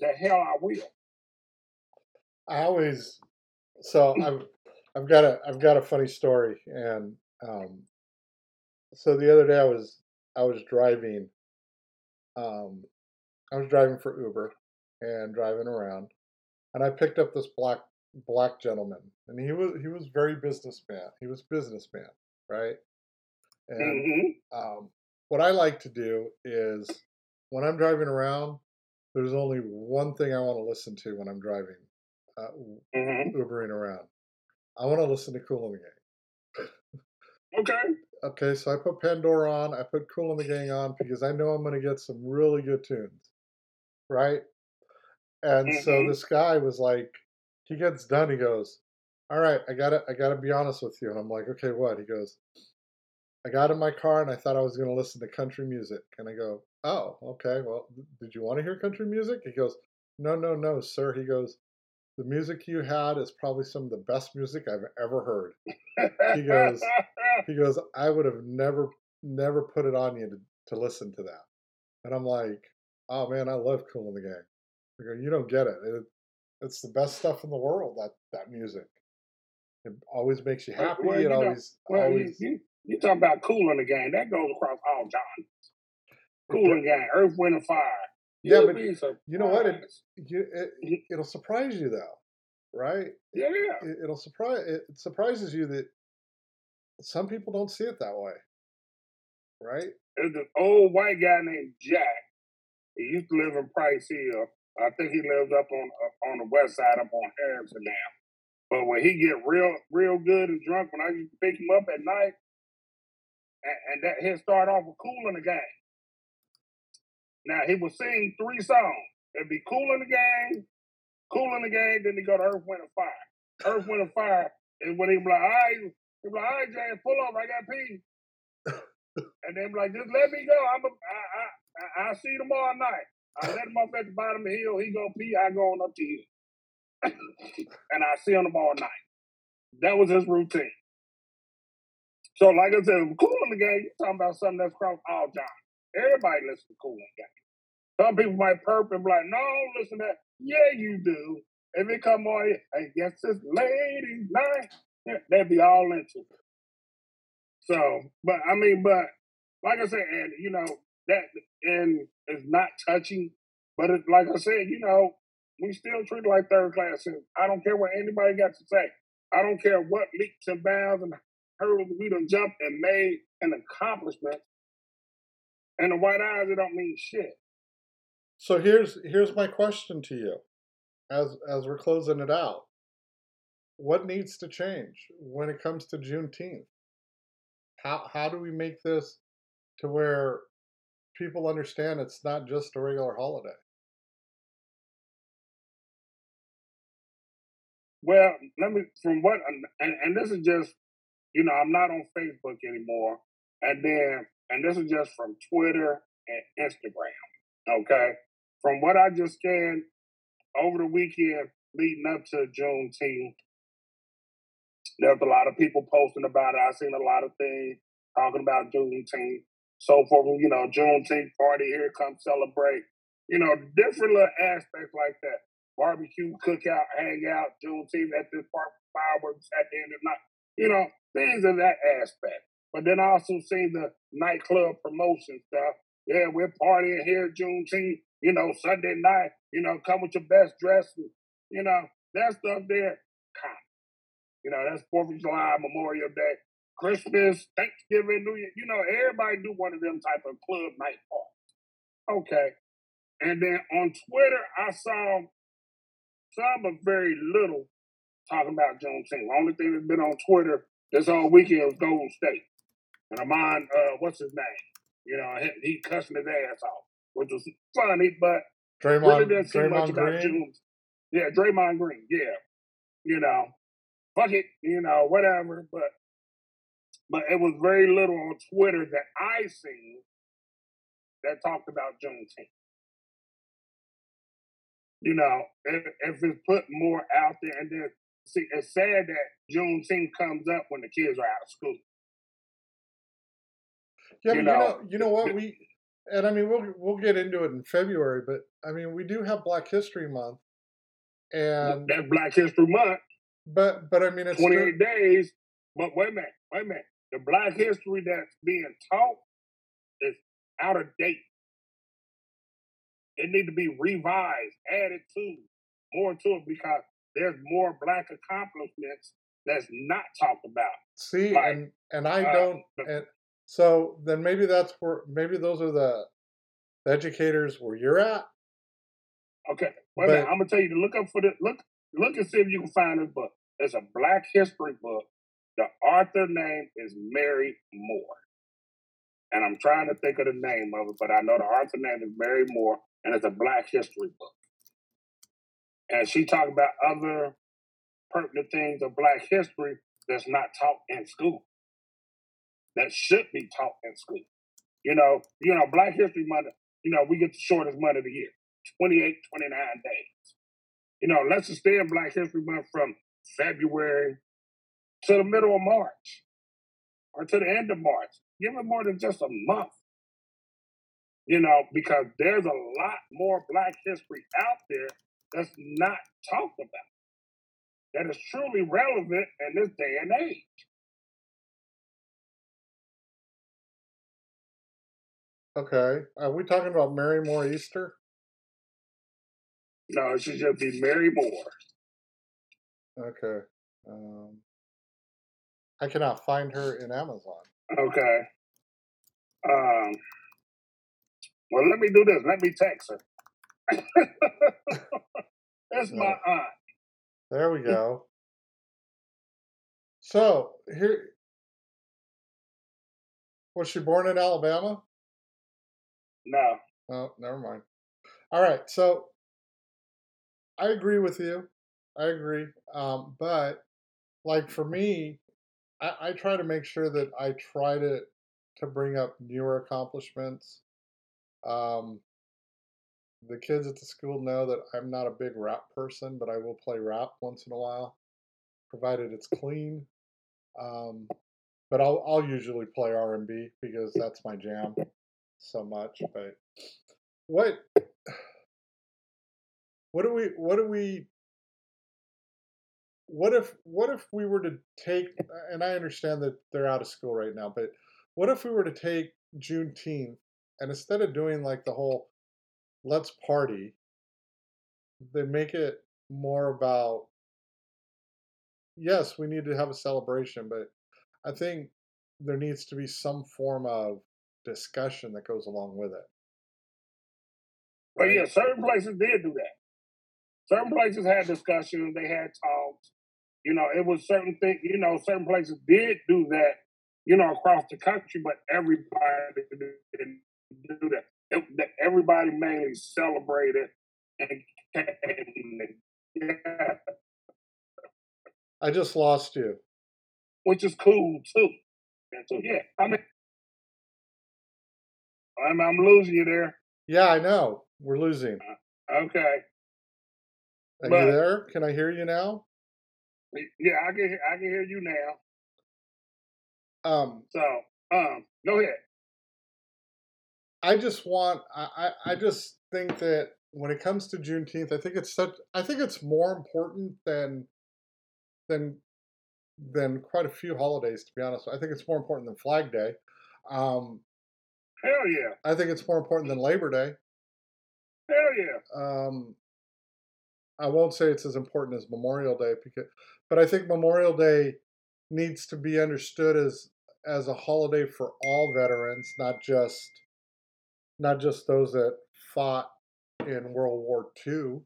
The hell I will. I always so I've I've got a I've got a funny story and um so the other day I was I was driving um I was driving for Uber and driving around and I picked up this black black gentleman and he was he was very businessman. He was businessman, right? And Mm-hmm. um what I like to do is when I'm driving around, there's only one thing I want to listen to when I'm driving, uh, Mm-hmm. Ubering around. I want to listen to Kool and the Gang. Okay. Okay, so I put Pandora on, I put Kool and the Gang on because I know I'm going to get some really good tunes, right? And so Mhm. this guy was like, he gets done, he goes, "All right, I gotta, I gotta be honest with you." And I'm like, "Okay, what?" He goes, "I got in my car and I thought I was going to listen to country music." And I go, "Oh, okay. Well, did you want to hear country music?" He goes, "No, no, no, sir." He goes, "The music you had is probably some of the best music I've ever heard." He goes, <laughs> he goes, I would have never, never put it on you to, to listen to that. And I'm like, oh man, I love Kool and the Gang. I go, you don't get it. it. It's the best stuff in the world. That that music. It always makes you happy. well, it you know, always, well, you, always. you, you talking about Kool and the Gang. That goes across all genres. Cooling the game, Earth, Wind, and Fire. Yeah, You'll but you know what? It, you, it mm-hmm. it'll surprise you though, right? Yeah. It, it'll surprise. It surprises you that some people don't see it that way, right? There's an old white guy named Jack. He used to live in Price Hill. I think he lives up on uh, on the west side, up on Harrison now. But when he get real, real good and drunk, when I used to pick him up at night, and, and that he'd start off with "Kool and the Gang." Now he would sing three songs. It'd be "Kool and the Gang," "Kool and the Gang," then he go to "Earth, Wind, and Fire." "Earth, Wind, and Fire" is when he be like, "All right, he be like, all right, James, pull over, I got pee." <laughs> And then be like, just let me go. I'm a, I, I, I, I'll see you tomorrow night. I let him up at the bottom of the hill. He go pee. I go on up the hill. <coughs> and I see him tomorrow night. That was his routine. So, like I said, Kool and the Gang. you're talking about something that's across all time. Everybody listens to Kool and the Gang. Some people might perp and be like, no, listen to that. Yeah, you do. If it come on, I guess it's ladies' night. They'd be all into it. So, but I mean, but like I said, and you know that and it's not touching, but it's like I said, you know, we still treat it like third class. citizens. I don't care what anybody got to say. I don't care what leaps and bounds and hurdles we done jumped and made an accomplishment. And the white eyes, it don't mean shit. So here's here's my question to you, as as we're closing it out. What needs to change when it comes to Juneteenth? How how do we make this to where people understand it's not just a regular holiday? Well, let me from what and, and this is just you know, I'm not on Facebook anymore. And then and this is just from Twitter and Instagram. Okay. From what I just scanned over the weekend leading up to Juneteenth, there's a lot of people posting about it. I've seen a lot of things talking about Juneteenth. So for you know, Juneteenth party here, come celebrate. You know, different little aspects like that. Barbecue, cookout, hang out, Juneteenth at this park, fireworks at the end of the night. You know, things of that aspect. But then I also seen the nightclub promotion stuff. Yeah, we're partying here Juneteenth, you know, Sunday night, you know, come with your best dress. You know, that stuff there. You know, that's Fourth of July, Memorial Day, Christmas, Thanksgiving, New Year. You know, everybody do one of them type of club night parties. Okay. And then on Twitter, I saw some, but very little, talking about Juneteenth. The only thing that's been on Twitter this whole weekend was Golden State. And I'm on, uh, what's his name? You know, he, he cussing his ass off, which was funny, but Draymond, really didn't see Draymond much about Green. June. Yeah, Draymond Green. Yeah, you know, fuck it, you know, whatever. But but it was very little on Twitter that I seen that talked about Juneteenth. You know, if, if it's put more out there, and then see, it's sad that Juneteenth comes up when the kids are out of school. Yeah, you but you know, know, you know what we, and I mean we'll we'll get into it in February, but I mean we do have Black History Month, and That's Black History Month, but but I mean it's 28 days. But wait a minute, wait a minute. The Black history that's being taught is out of date. It need to be revised, added to, more to it because there's more Black accomplishments that's not talked about. see Right. and and I Uh, don't and so then maybe that's where maybe those are the, the educators where you're at. Okay, minute. I'm gonna tell you to look up for the look. Look and see if you can find this book. It's a Black history book. The author name is Mary Moore, and I'm trying to think of the name of it, but I know the author name is Mary Moore, and it's a Black history book. And she talked about other pertinent things of Black history that's not taught in school. That should be taught in school. You know, you know, Black History Month. You know, we get the shortest month of the year. 28, 29 days. You know, let's extend Black History Month from February to the middle of March or to the end of March. Give it more than just a month. You know, because there's a lot more Black history out there that's not talked about, that is truly relevant in this day and age. Okay, are we talking about Mary Moore Easter? No, it should just be Mary Moore. Okay, um, I cannot find her in Amazon. Okay. Um, well, let me do this. Let me text her. <laughs> That's my aunt. There we go. So here, was she born in Alabama? No. Oh, never mind. All right, so I agree with you. I agree. Um, but like for me, I, I try to make sure that I try to to bring up newer accomplishments. Um, the kids at the school know that I'm not a big rap person, but I will play rap once in a while, provided it's clean. Um, but I'll I'll usually play R and B because that's my jam so much. But what <sighs> what do we what do we what if what if we were to take and I understand that they're out of school right now, but what if we were to take Juneteenth and instead of doing like the whole let's party, they make it more about yes, we need to have a celebration, but I think there needs to be some form of discussion that goes along with it. But yeah, certain places did do that. Certain places had discussions, they had talks. You know, it was certain things, you know, certain places did do that, you know, across the country, but everybody didn't do that. It, everybody mainly celebrated and came together, I just lost you. which is cool too. So, yeah, I mean, I'm, I'm losing you there. Yeah, I know. We're losing. Uh, okay. Are But- you there? Can I hear you now? Yeah, I can, I can hear you now. Um, So, um, go ahead. I just want I, I I just think that when it comes to Juneteenth, I think it's such I think it's more important than than than quite a few holidays, to be honest. I think it's more important than Flag Day. Um, Hell yeah. I think it's more important than Labor Day. Hell yeah. Um, I won't say it's as important as Memorial Day because, but I think Memorial Day needs to be understood as as a holiday for all veterans, not just not just those that fought in World War II.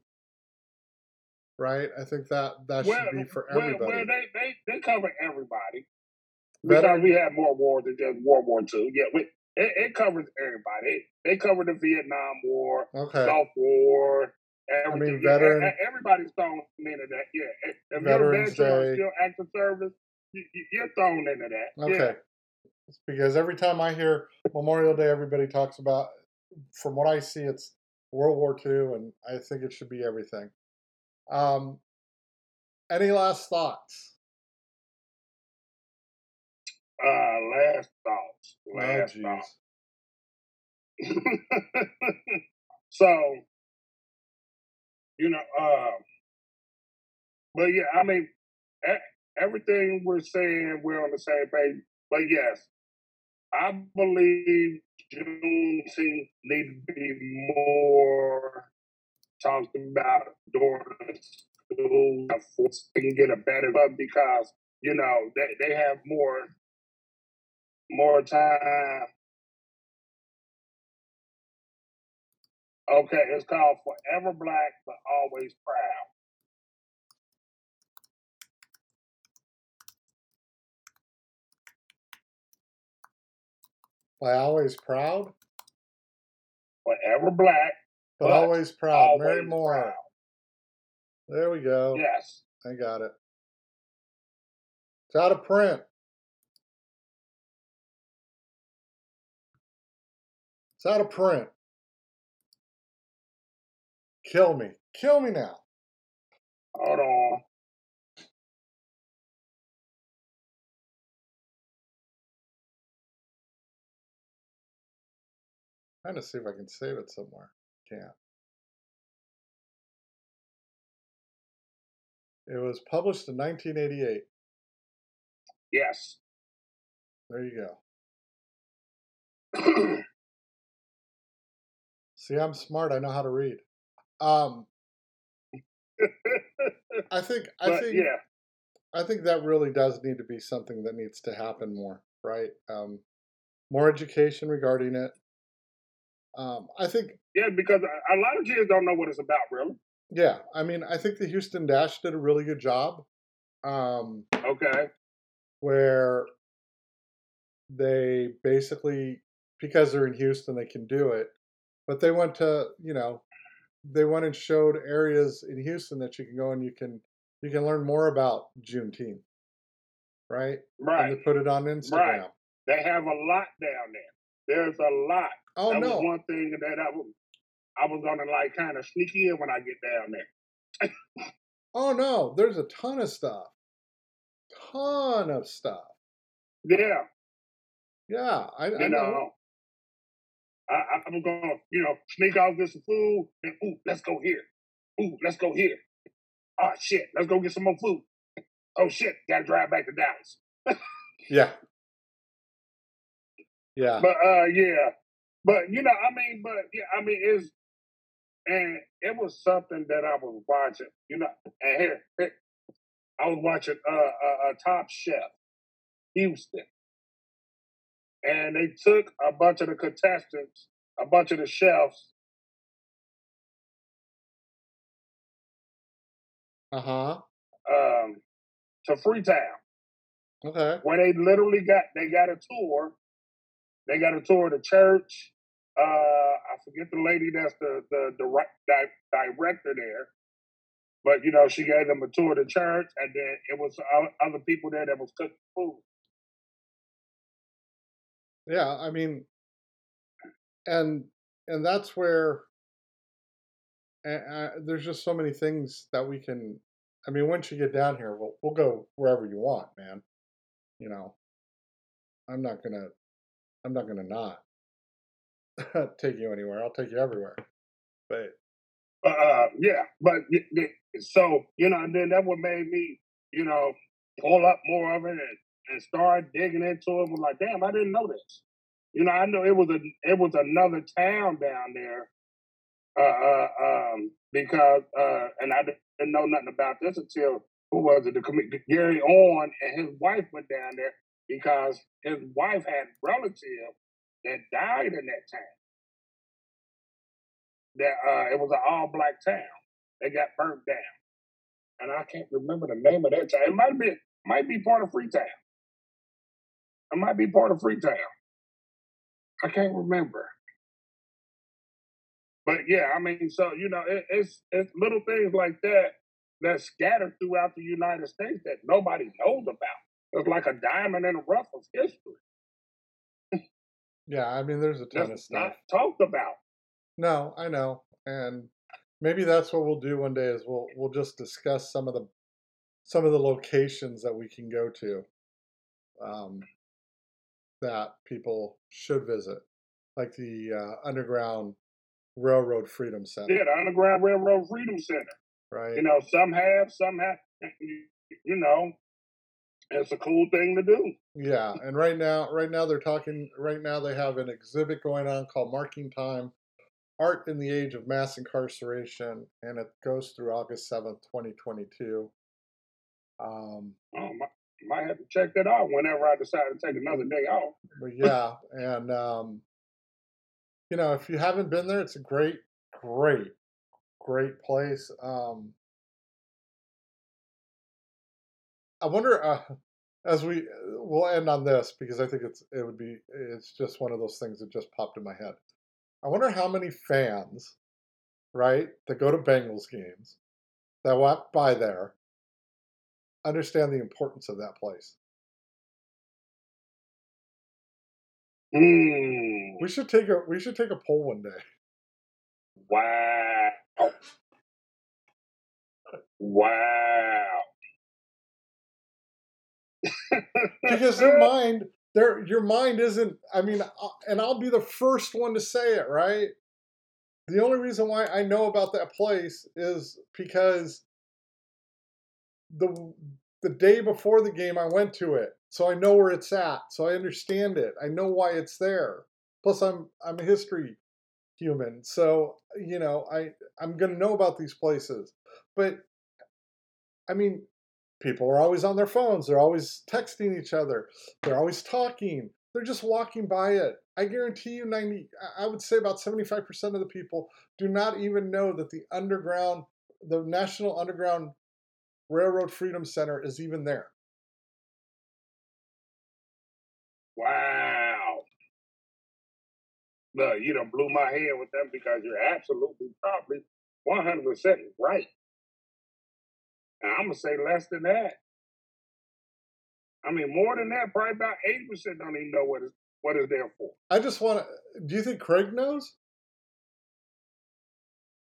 Right? I think that that well, should be for everybody. well, they, they, they cover everybody. Because we had more wars than just World War II. Yeah, we, it, it covers everybody. It, they cover the Vietnam War, Okay. Gulf War, everything. mean, Yeah, veteran- e- everybody's thrown into that. Yeah, if Veterans you're a veteran Day. still active service, you, you- you're thrown into that. Okay. Yeah. It's because every time I hear Memorial Day, everybody talks about. From what I see, it's World War II, and I think it should be everything. Um, any last thoughts? Uh, last thoughts. Oh, Last jeez. thoughts. <laughs> so, you know, uh, but yeah, I mean, everything we're saying, we're on the same page. But yes, I believe Juneteenth need to be more talked about during school. They can get a better up because you know they, they have more more time. Okay, it's called Forever Black but Always Proud. By always proud, Forever Black, but But always proud. Mary always Moore. proud. There we go. Yes. I got it. It's out of print. It's out of print. Kill me. Kill me now. Hold on. trying to see if I can save it somewhere. Can't. It was published in 1988. Yes. There you go. <clears throat> See, I'm smart. I know how to read. Um, I think <laughs> I but think yeah, I think that really does need to be something that needs to happen more, right? Um, more education regarding it. Um, I think, yeah, because a, a lot of kids don't know what it's about, really. yeah, I mean, I think the Houston Dash did a really good job, um, Okay. where they basically, because they're in Houston, they can do it, but they went to, you know, they went and showed areas in Houston that you can go and you can you can learn more about Juneteenth, right? Right. And they put it on Instagram. Right. They have a lot down there. There's a lot. Oh that no, was one thing that I was I was gonna like kind of sneak in when I get down there. oh no, there's a ton of stuff, ton of stuff. Yeah, Yeah, I, I know. know. I, I'm gonna, you know, sneak out get some food and ooh, let's go here. Ooh, let's go here. Oh shit, let's go get some more food. Oh shit, gotta drive back to Dallas. Yeah, yeah, But uh yeah. But you know, I mean, but yeah, I mean it's and it was something that I was watching, you know, and here, here I was watching uh, uh, a Top Chef, Houston, and they took a bunch of the contestants, a bunch of the chefs, uh huh. um, to Freetown, Okay, where they literally got they got a tour. They got a tour of the church. Uh, I forget the lady that's the the direct di- director there, but you know she gave them a tour of the church, and then it was other people there that was cooking food. Yeah. I mean, and and that's where uh, there's just so many things that we can. I mean, once you get down here, we'll we'll go wherever you want, man. You know, I'm not gonna, I'm not gonna not <laughs> take you anywhere. I'll take you everywhere. But Uh, yeah, but so you know, and then that what made me, you know, pull up more of it and, and start digging into it. Was like, damn, I didn't know this. You know, I know it was a it was another town down there. Uh, uh um, because uh, and I didn't know nothing about this until who was it? The Gary Owen and his wife went down there because his wife had relatives that died in that town that uh, it was an all black town. They got burnt down, and I can't remember the name of that town. It might be might be part of Freetown. It might be part of Freetown. I can't remember. But yeah, I mean, so you know, it, it's it's little things like that that scattered throughout the United States that nobody knows about. It's like a diamond in the rough of history. yeah, I mean, there's a ton That's of stuff. not talked about. No, I know, and maybe that's what we'll do one day. Is we'll we'll just discuss some of the some of the locations that we can go to um, that people should visit, like the uh, Underground Railroad Freedom Center. Yeah, the Underground Railroad Freedom Center. Right. You know, some have, some have. You know, it's a cool thing to do. Yeah, and right now, right now they're talking. Right now they have an exhibit going on called "Marking Time: Art in the Age of Mass Incarceration," and it goes through August seventh, twenty twenty two. Um, oh, my, might have to check that out whenever I decide to take another day off. But yeah, and um, you know, if you haven't been there, it's a great, great, great place. Um, I wonder, uh, as we we'll end on this because I think it's it would be it's just one of those things that just popped in my head. I wonder how many fans, right, that go to Bengals games, that walk by there, understand the importance of that place. Mm. We should take a we should take a poll one day. Wow. Wow. because their <laughs> mind their your mind isn't i mean uh, and i'll be the first one to say it right the only reason why i know about that place is because the the day before the game i went to it so i know where it's at so i understand it i know why it's there. Plus i'm i'm a history human so you know i i'm going to know about these places. But i mean people are always on their phones they're always texting each other they're always talking they're just walking by it. I guarantee you 90 i would say about 75% of the people do not even know that the underground the national underground railroad freedom center is even there wow look you don't blew my head with that because you're absolutely probably 100% right and I'm gonna say less than that. I mean, more than that, probably about eighty percent don't even know what is what is there for. i just want to do you think craig knows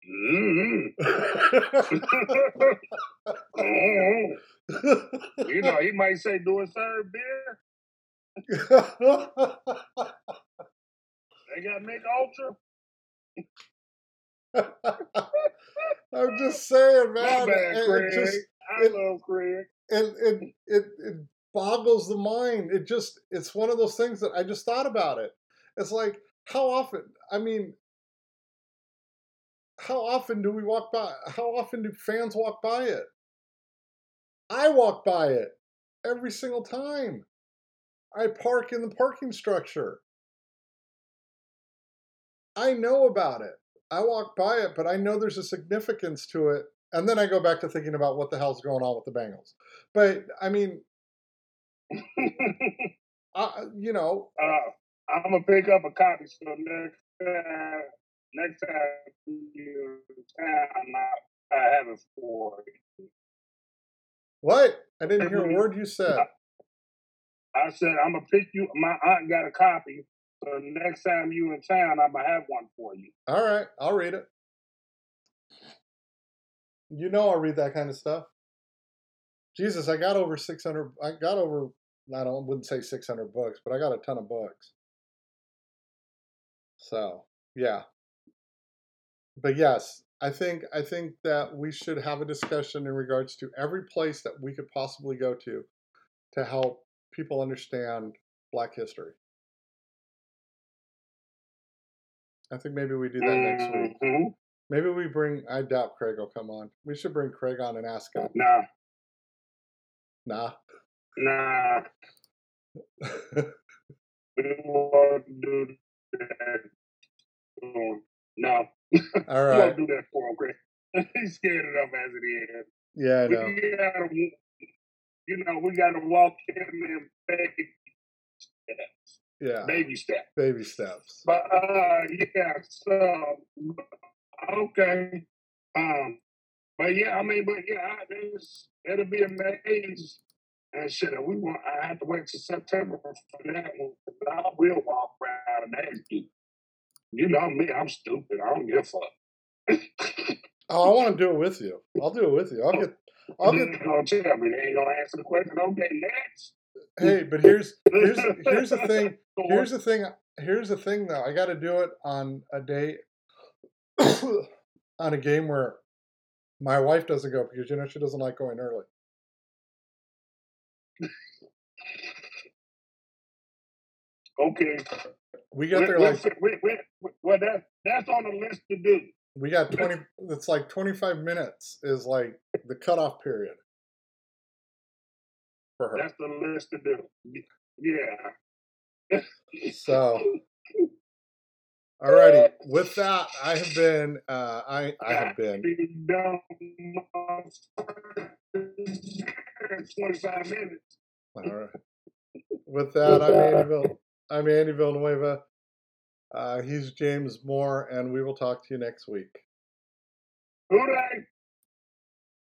Mm-hmm. <laughs> you know, he might say, "Do a serve beer." They got Mich Ultra. <laughs> i'm just saying man bad, it- it just I it- love Craig. it, it it it boggles the mind. It just it's one of those things that I just thought about it. It's like how often? I mean, how often do we walk by? How often do fans walk by it? I walk by it every single time. I park in the parking structure. I know about it. I walk by it, but I know there's a significance to it. And then I go back to thinking about what the hell's going on with the Bengals. But I mean, <laughs> I, you know, uh, I'm gonna pick up a copy so next time, next time you in town, I, I have it for you. what? I didn't hear a word you said. I said I'm gonna pick you. My aunt got a copy, so next time you in town, I'm gonna have one for you. All right, I'll read it. You know I'll read that kind of stuff. Jesus, I got over 600 I got over I don't wouldn't say 600 books, but I got a ton of books. So, yeah. But yes, I think I think that we should have a discussion in regards to every place that we could possibly go to to help people understand black history. I think maybe we do that next week. Mhm. Maybe we bring. I doubt Craig will come on. We should bring Craig on and ask him. Nah, Nah. nah, <laughs> we won't do that. No, All right. won't do that for him, Chris. <laughs> He's scared enough as it is. Yeah, I know. We gotta, you know, we gotta walk him in faith. Yeah. Baby steps. Baby steps. But uh, yeah. So okay. Um. But yeah, I mean, but yeah, it's, it'll be amazing. And shit, we want. I have to wait till September for that one. But I will walk around and ask you. Know me, I'm stupid. I don't give a fuck. oh, I want to do it with you. I'll do it with you. I'll oh, get. I'll get. Gonna tell me they ain't gonna answer the question. Okay, next. Hey, but here's here's here's the thing. <laughs> Here's the thing. Here's the thing, though. I got to do it on a day, <coughs> on a game where my wife doesn't go because you know she doesn't like going early. <laughs> Okay. We got there like we, we, we, well that that's on the list to do. We got twenty. It's like twenty five minutes is like the cutoff period for her. That's the list to do. Yeah. so, <laughs> alrighty. With that, I have been. Uh, I I have been. Twenty five minutes. All right. With that, I'm Andy, Vill- I'm Andy Villanueva. Uh, he's James Moore, and we will talk to you next week. Hooray!